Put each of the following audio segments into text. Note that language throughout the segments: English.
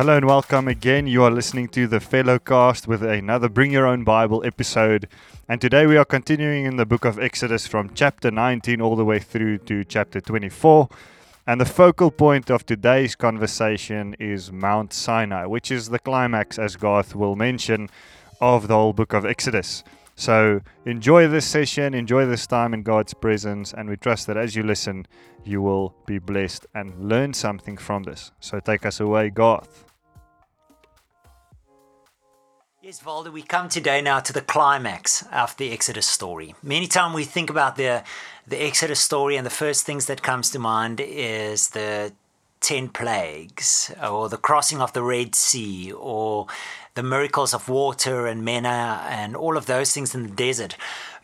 Hello and welcome again. You are listening to the Fellowcast with another Bring Your Own Bible episode. And today we are continuing in the book of Exodus from chapter 19 all the way through to chapter 24. And the focal point of today's conversation is Mount Sinai, which is the climax, as Garth will mention, of the whole book of Exodus. So enjoy this session, enjoy this time in God's presence, and we trust that as you listen, you will be blessed and learn something from this. So take us away, Garth. Yes, Valdo, we come today now to the climax of the Exodus story. Many times we think about the the Exodus story, and the first things that comes to mind is the ten plagues, or the crossing of the Red Sea, or the miracles of water and manna and all of those things in the desert.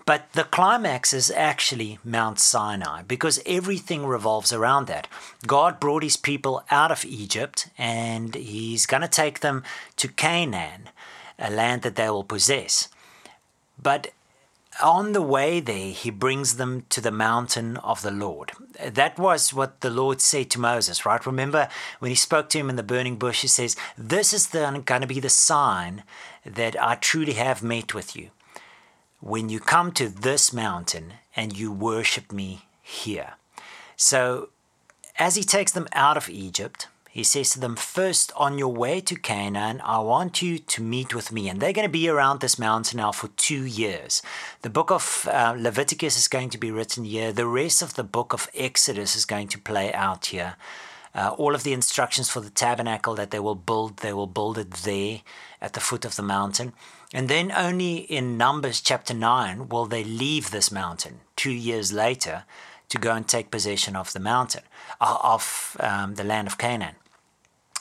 But the climax is actually Mount Sinai because everything revolves around that. God brought his people out of Egypt and he's going to take them to Canaan, a land that they will possess. But on the way there, he brings them to the mountain of the Lord. That was what the Lord said to Moses, right? Remember when he spoke to him in the burning bush, he says, This is going to be the sign that I truly have met with you. When you come to this mountain and you worship me here. So, as he takes them out of Egypt, he says to them, First, on your way to Canaan, I want you to meet with me. And they're going to be around this mountain now for two years. The book of uh, Leviticus is going to be written here. The rest of the book of Exodus is going to play out here. Uh, all of the instructions for the tabernacle that they will build, they will build it there at the foot of the mountain. And then only in Numbers chapter 9 will they leave this mountain two years later to go and take possession of the mountain, uh, of um, the land of Canaan.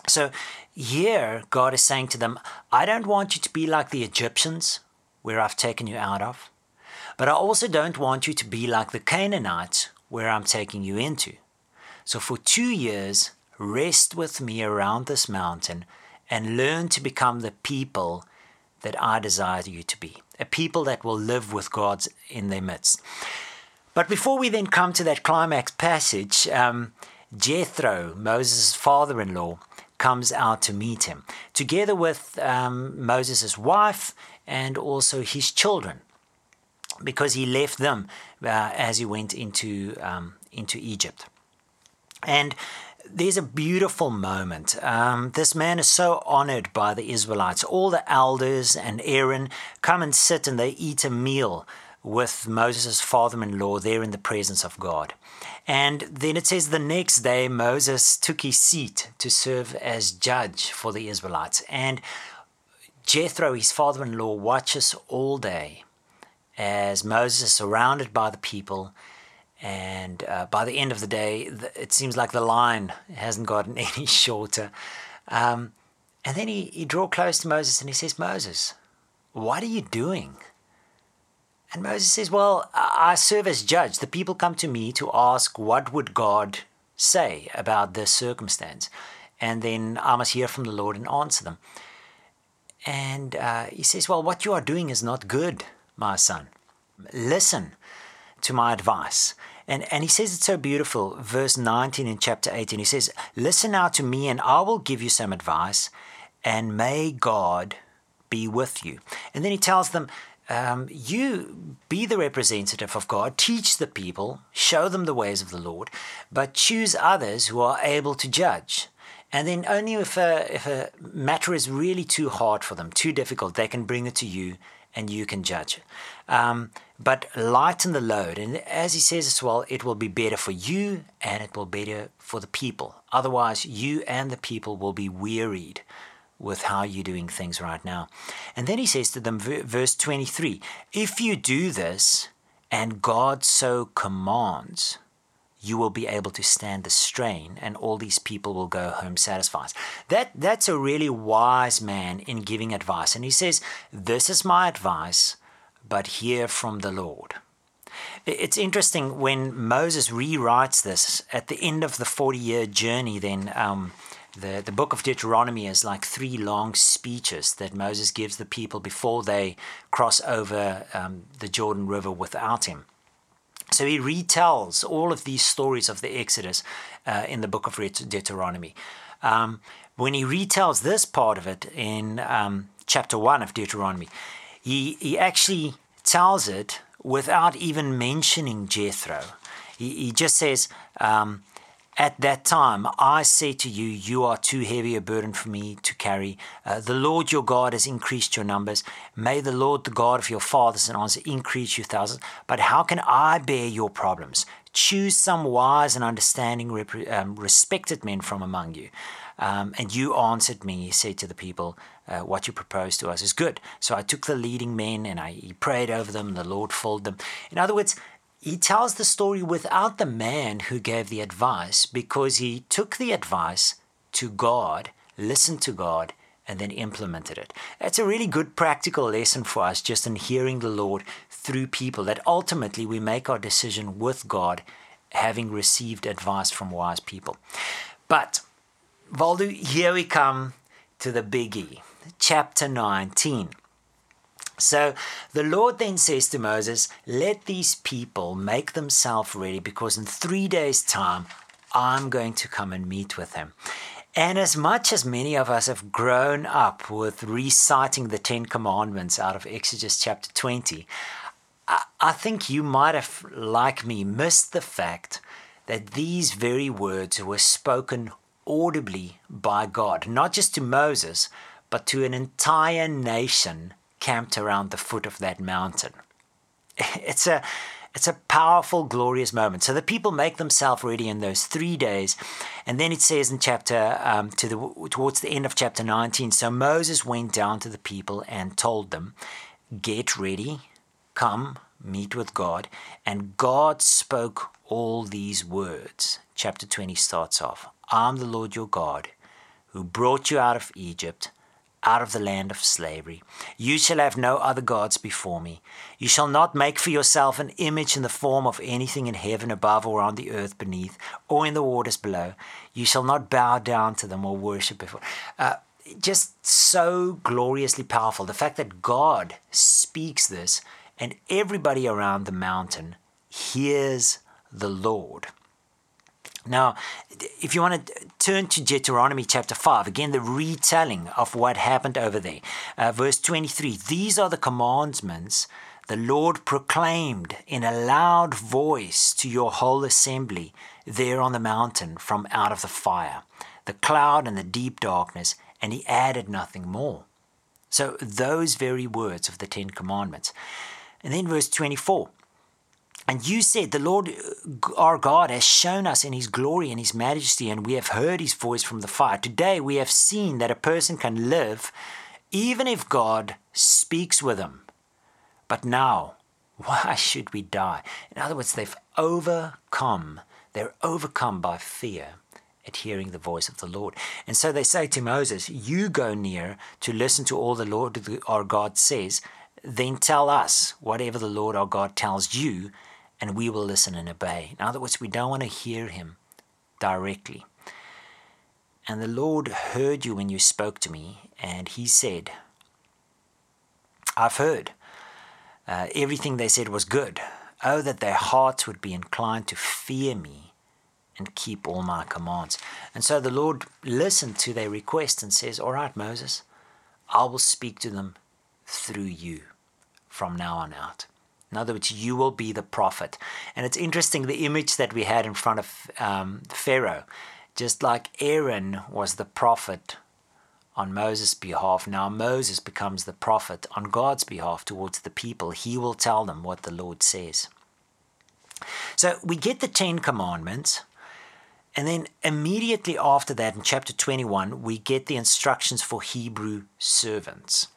So here, God is saying to them, I don't want you to be like the Egyptians, where I've taken you out of, but I also don't want you to be like the Canaanites, where I'm taking you into. So for two years, rest with me around this mountain and learn to become the people that I desire you to be, a people that will live with God in their midst. But before we then come to that climax passage, um, Jethro, Moses' father in law, comes out to meet him, together with um, Moses' wife and also his children, because he left them uh, as he went into, um, into Egypt. And there's a beautiful moment. Um, this man is so honored by the Israelites. All the elders and Aaron come and sit and they eat a meal with Moses' father in law there in the presence of God. And then it says the next day Moses took his seat to serve as judge for the Israelites. And Jethro, his father in law, watches all day as Moses is surrounded by the people. And uh, by the end of the day, it seems like the line hasn't gotten any shorter. Um, and then he, he draw close to Moses and he says, Moses, what are you doing? And Moses says, Well, I serve as judge. The people come to me to ask, What would God say about this circumstance? And then I must hear from the Lord and answer them. And uh, he says, Well, what you are doing is not good, my son. Listen to my advice. And, and he says it's so beautiful. Verse 19 in chapter 18, he says, Listen now to me, and I will give you some advice, and may God be with you. And then he tells them, um, you be the representative of God, teach the people, show them the ways of the Lord, but choose others who are able to judge. And then only if a, if a matter is really too hard for them, too difficult, they can bring it to you and you can judge. Um, but lighten the load. And as he says as well, it will be better for you and it will be better for the people. Otherwise, you and the people will be wearied with how you're doing things right now. And then he says to them, verse 23 If you do this, and God so commands, you will be able to stand the strain, and all these people will go home satisfied. That, that's a really wise man in giving advice. And he says, This is my advice, but hear from the Lord. It's interesting when Moses rewrites this at the end of the 40 year journey, then. Um, the, the book of Deuteronomy is like three long speeches that Moses gives the people before they cross over um, the Jordan River without him. So he retells all of these stories of the Exodus uh, in the book of Deuteronomy. um, when he retells this part of it in um, chapter 1 of Deuteronomy, he, he actually tells it without even mentioning Jethro. He, he just says, um, At that time, I say to you, You are too heavy a burden for me to carry. Uh, the Lord your God has increased your numbers. May the Lord, the God of your fathers and answer, increase you thousands. But how can I bear your problems? Choose some wise and understanding, rep- um, respected men from among you. Um, and you answered me, said to the people, uh, What you propose to us is good. So I took the leading men and I prayed over them, and the Lord filled them. In other words, he tells the story without the man who gave the advice because he took the advice to God, listened to God, and then implemented it. That's a really good practical lesson for us just in hearing the Lord through people that ultimately we make our decision with God, having received advice from wise people. But Valdo, here we come to the biggie, chapter 19. So the Lord then says to Moses, Let these people make themselves ready because in three days' time I'm going to come and meet with them. And as much as many of us have grown up with reciting the Ten Commandments out of Exodus chapter 20, I think you might have, like me, missed the fact that these very words were spoken audibly by God, not just to Moses, but to an entire nation camped around the foot of that mountain. It's a it's a powerful, glorious moment. So the people make themselves ready in those three days, and then it says in chapter um, to the towards the end of chapter 19. So Moses went down to the people and told them, "Get ready, come meet with God." And God spoke all these words. Chapter 20 starts off: "I'm the Lord your God, who brought you out of Egypt." Out of the land of slavery. You shall have no other gods before me. You shall not make for yourself an image in the form of anything in heaven above or on the earth beneath or in the waters below. You shall not bow down to them or worship before. Uh, just so gloriously powerful. The fact that God speaks this and everybody around the mountain hears the Lord. Now, if you want to turn to Deuteronomy chapter 5, again, the retelling of what happened over there. Uh, verse 23 These are the commandments the Lord proclaimed in a loud voice to your whole assembly there on the mountain from out of the fire, the cloud and the deep darkness, and he added nothing more. So, those very words of the Ten Commandments. And then verse 24 and you said, The Lord uh, our God has shown us in his glory and his majesty, and we have heard his voice from the fire. Today we have seen that a person can live even if God speaks with him. But now, why should we die? In other words, they've overcome, they're overcome by fear at hearing the voice of the Lord. And so they say to Moses, You go near to listen to all the Lord our God says, then tell us whatever the Lord our God tells you and we will listen and obey. In other words, we don't want to hear him directly. And the Lord heard you when you spoke to me, and he said, I've heard. Uh, everything they said was good. Oh, that their hearts would be inclined to fear me and keep all my commands. And so the Lord listened to their request and says, All right, Moses, I will speak to them through you from now on out. In other words, you will be the prophet. And it's interesting the image that we had in front of um, Pharaoh. Just like Aaron was the prophet on Moses' behalf, now Moses becomes the prophet on God's behalf towards the people. He will tell them what the Lord says. So we get the Ten Commandments. And then immediately after that, in chapter 21, we get the instructions for Hebrew servants.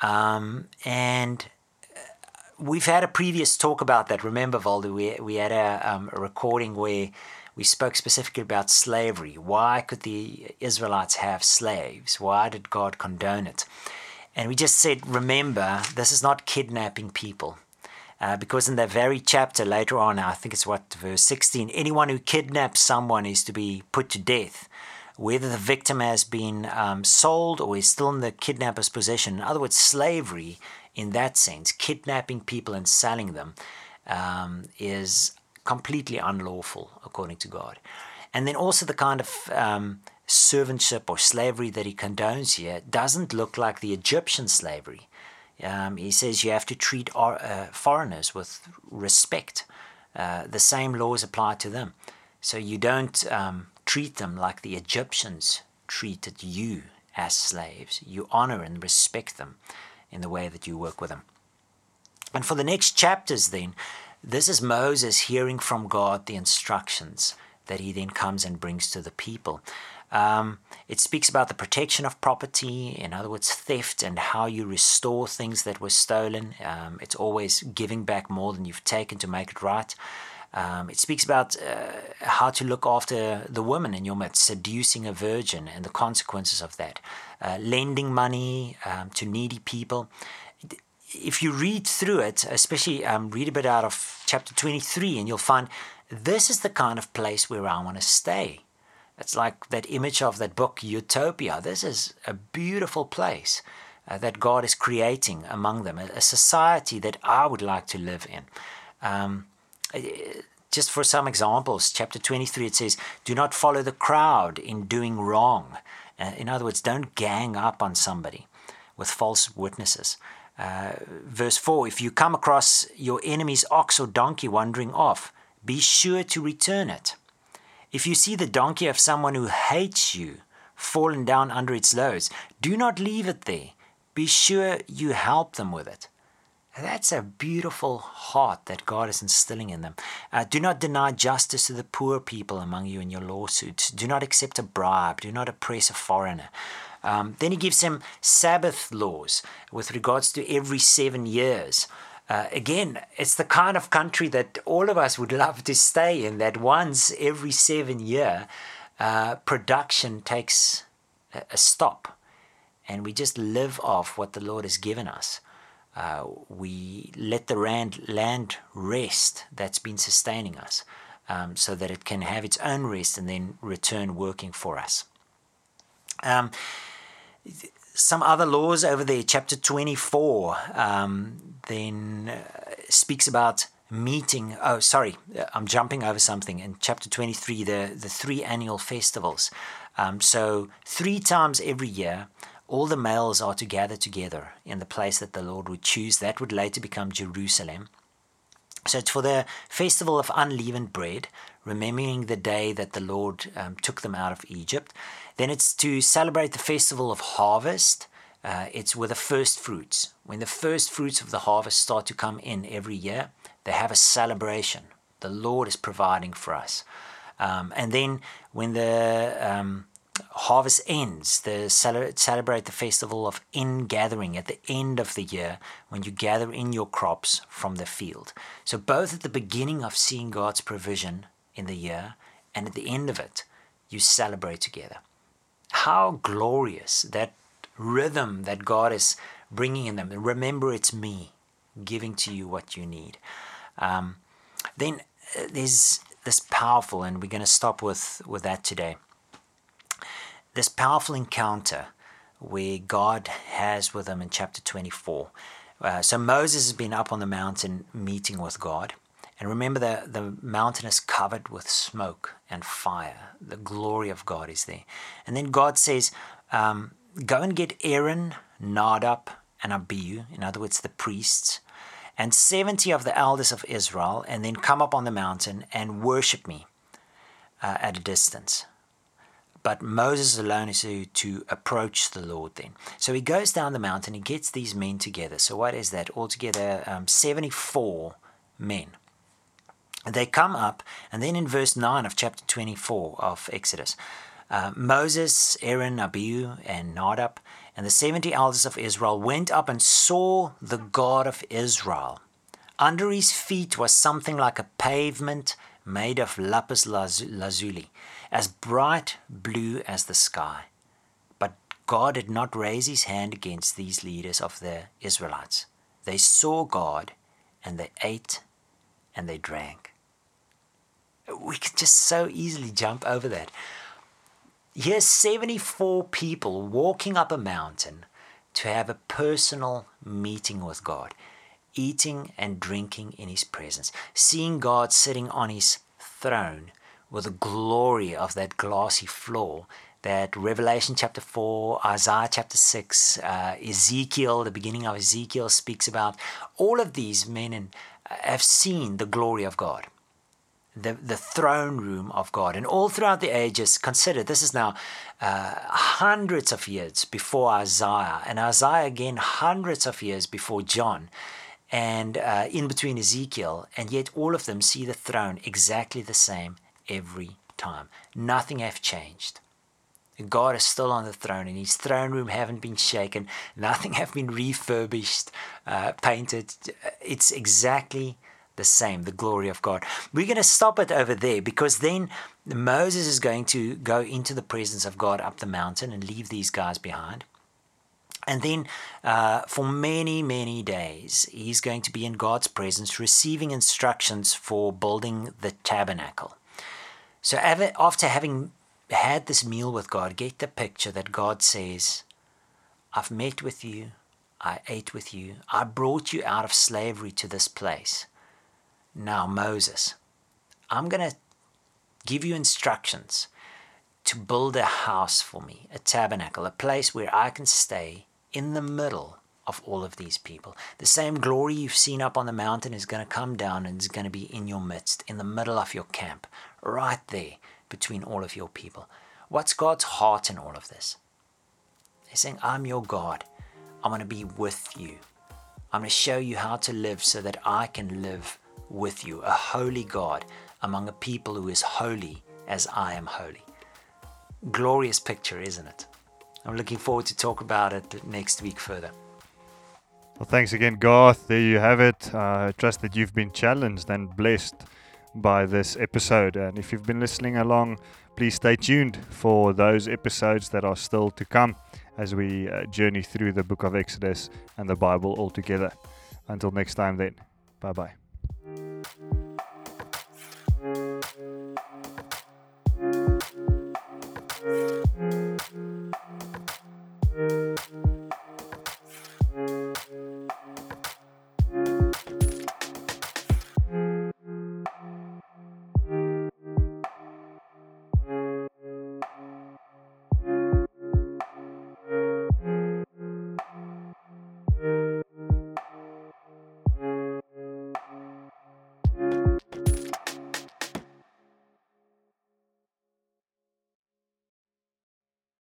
Um, and we've had a previous talk about that. Remember, Valdo, we, we had a, um, a recording where we spoke specifically about slavery. Why could the Israelites have slaves? Why did God condone it? And we just said, remember, this is not kidnapping people. Uh, because in that very chapter later on, I think it's what, verse 16, anyone who kidnaps someone is to be put to death, whether the victim has been um, sold or is still in the kidnapper's possession. In other words, slavery in that sense, kidnapping people and selling them um, is completely unlawful according to God. And then also the kind of um, servantship or slavery that he condones here doesn't look like the Egyptian slavery. Um, he says you have to treat uh, foreigners with respect. Uh, the same laws apply to them. So you don't um, treat them like the Egyptians treated you as slaves. You honor and respect them in the way that you work with them. And for the next chapters, then, this is Moses hearing from God the instructions that he then comes and brings to the people. Um, it speaks about the protection of property, in other words, theft, and how you restore things that were stolen. Um, it's always giving back more than you've taken to make it right. Um, it speaks about uh, how to look after the woman in your midst, seducing a virgin, and the consequences of that, uh, lending money um, to needy people. If you read through it, especially um, read a bit out of chapter 23, and you'll find this is the kind of place where I want to stay. It's like that image of that book, Utopia. This is a beautiful place uh, that God is creating among them, a, a, society that I would like to live in. Um, just for some examples, chapter 23, it says, Do not follow the crowd in doing wrong. Uh, in other words, don't gang up on somebody with false witnesses. Uh, verse 4 If you come across your enemy's ox or donkey wandering off, be sure to return it. If you see the donkey of someone who hates you fallen down under its loads, do not leave it there. Be sure you help them with it. That's a beautiful heart that God is instilling in them. Uh, do not deny justice to the poor people among you in your lawsuits. Do not accept a bribe. Do not oppress a foreigner. Um, then he gives them Sabbath laws with regards to every seven years. Uh, again, it's the kind of country that all of us would love to stay in, that once every seven year, uh, production takes a, a, stop and we just live off what the Lord has given us. Uh, we let the land, land rest that's been sustaining us um, so that it can have its own rest and then return working for us. Um, some other laws over there, chapter 24, um, then uh, speaks about meeting. Oh, sorry, I'm jumping over something. In chapter 23, the, the three annual festivals. Um, so, three times every year, all the males are to gather together in the place that the Lord would choose. That would later become Jerusalem. So, it's for the festival of unleavened bread, remembering the day that the Lord um, took them out of Egypt. Then it's to celebrate the festival of harvest. Uh, it's with the first fruits. When the first fruits of the harvest start to come in every year, they have a celebration. The Lord is providing for us. Um, and then when the um, harvest ends, they celebrate the festival of ingathering at the end of the year when you gather in your crops from the field. So, both at the beginning of seeing God's provision in the year and at the end of it, you celebrate together. How glorious that rhythm that God is bringing in them. Remember, it's me giving to you what you need. Um, then uh, there's this powerful, and we're going to stop with, with that today. This powerful encounter where God has with them in chapter 24. Uh, so Moses has been up on the mountain meeting with God. And remember that the mountain is covered with smoke and fire. The glory of God is there. And then God says, um, Go and get Aaron, Nadab, and Abihu, in other words, the priests, and 70 of the elders of Israel, and then come up on the mountain and worship me uh, at a distance. But Moses alone is to, to approach the Lord then. So he goes down the mountain, he gets these men together. So, what is that? Altogether, um, 74 men. They come up, and then in verse 9 of chapter 24 of Exodus, uh, Moses, Aaron, Abihu, and Nadab, and the 70 elders of Israel went up and saw the God of Israel. Under his feet was something like a pavement made of lapis lazuli, as bright blue as the sky. But God did not raise his hand against these leaders of the Israelites. They saw God, and they ate and they drank. We can just so easily jump over that. Here's 74 people walking up a mountain to have a personal meeting with God, eating and drinking in His presence, seeing God sitting on His throne with the glory of that glassy floor that Revelation chapter 4, Isaiah chapter 6, uh, Ezekiel, the beginning of Ezekiel speaks about. All of these men and, uh, have seen the glory of God, the, the throne room of God. And all throughout the ages, consider this is now uh, hundreds of years before Isaiah, and Isaiah again hundreds of years before John. And uh, in between Ezekiel, and yet all of them see the throne exactly the same every time. Nothing have changed. God is still on the throne, and His throne room haven't been shaken. Nothing have been refurbished, uh, painted. It's exactly the same. The glory of God. We're going to stop it over there because then Moses is going to go into the presence of God up the mountain and leave these guys behind. And then uh, for many, many days, he's going to be in God's presence, receiving instructions for building the tabernacle. So after having had this meal with God, get the picture that God says, I've met with you, I ate with you, I brought you out of slavery to this place. Now, Moses, I'm going to give you instructions to build a house for me, a tabernacle, a place where I can stay in the middle of all of these people. The same glory you've seen up on the mountain is going to come down and is going to be in your midst, in the middle of your camp, right there between all of your people. What's God's heart in all of this? He's saying, I'm your God. I'm going to be with you. I'm going to show you how to live so that I can live with you, a holy God among a people who is holy as I am holy. Glorious picture, isn't it? I'm looking forward to talk about it next week further. Well, thanks again, Garth. There you have it. Uh, I trust that you've been challenged and blessed by this episode. And if you've been listening along, please stay tuned for those episodes that are still to come as we uh, journey through the book of Exodus and the Bible altogether. Until next time, then, bye bye.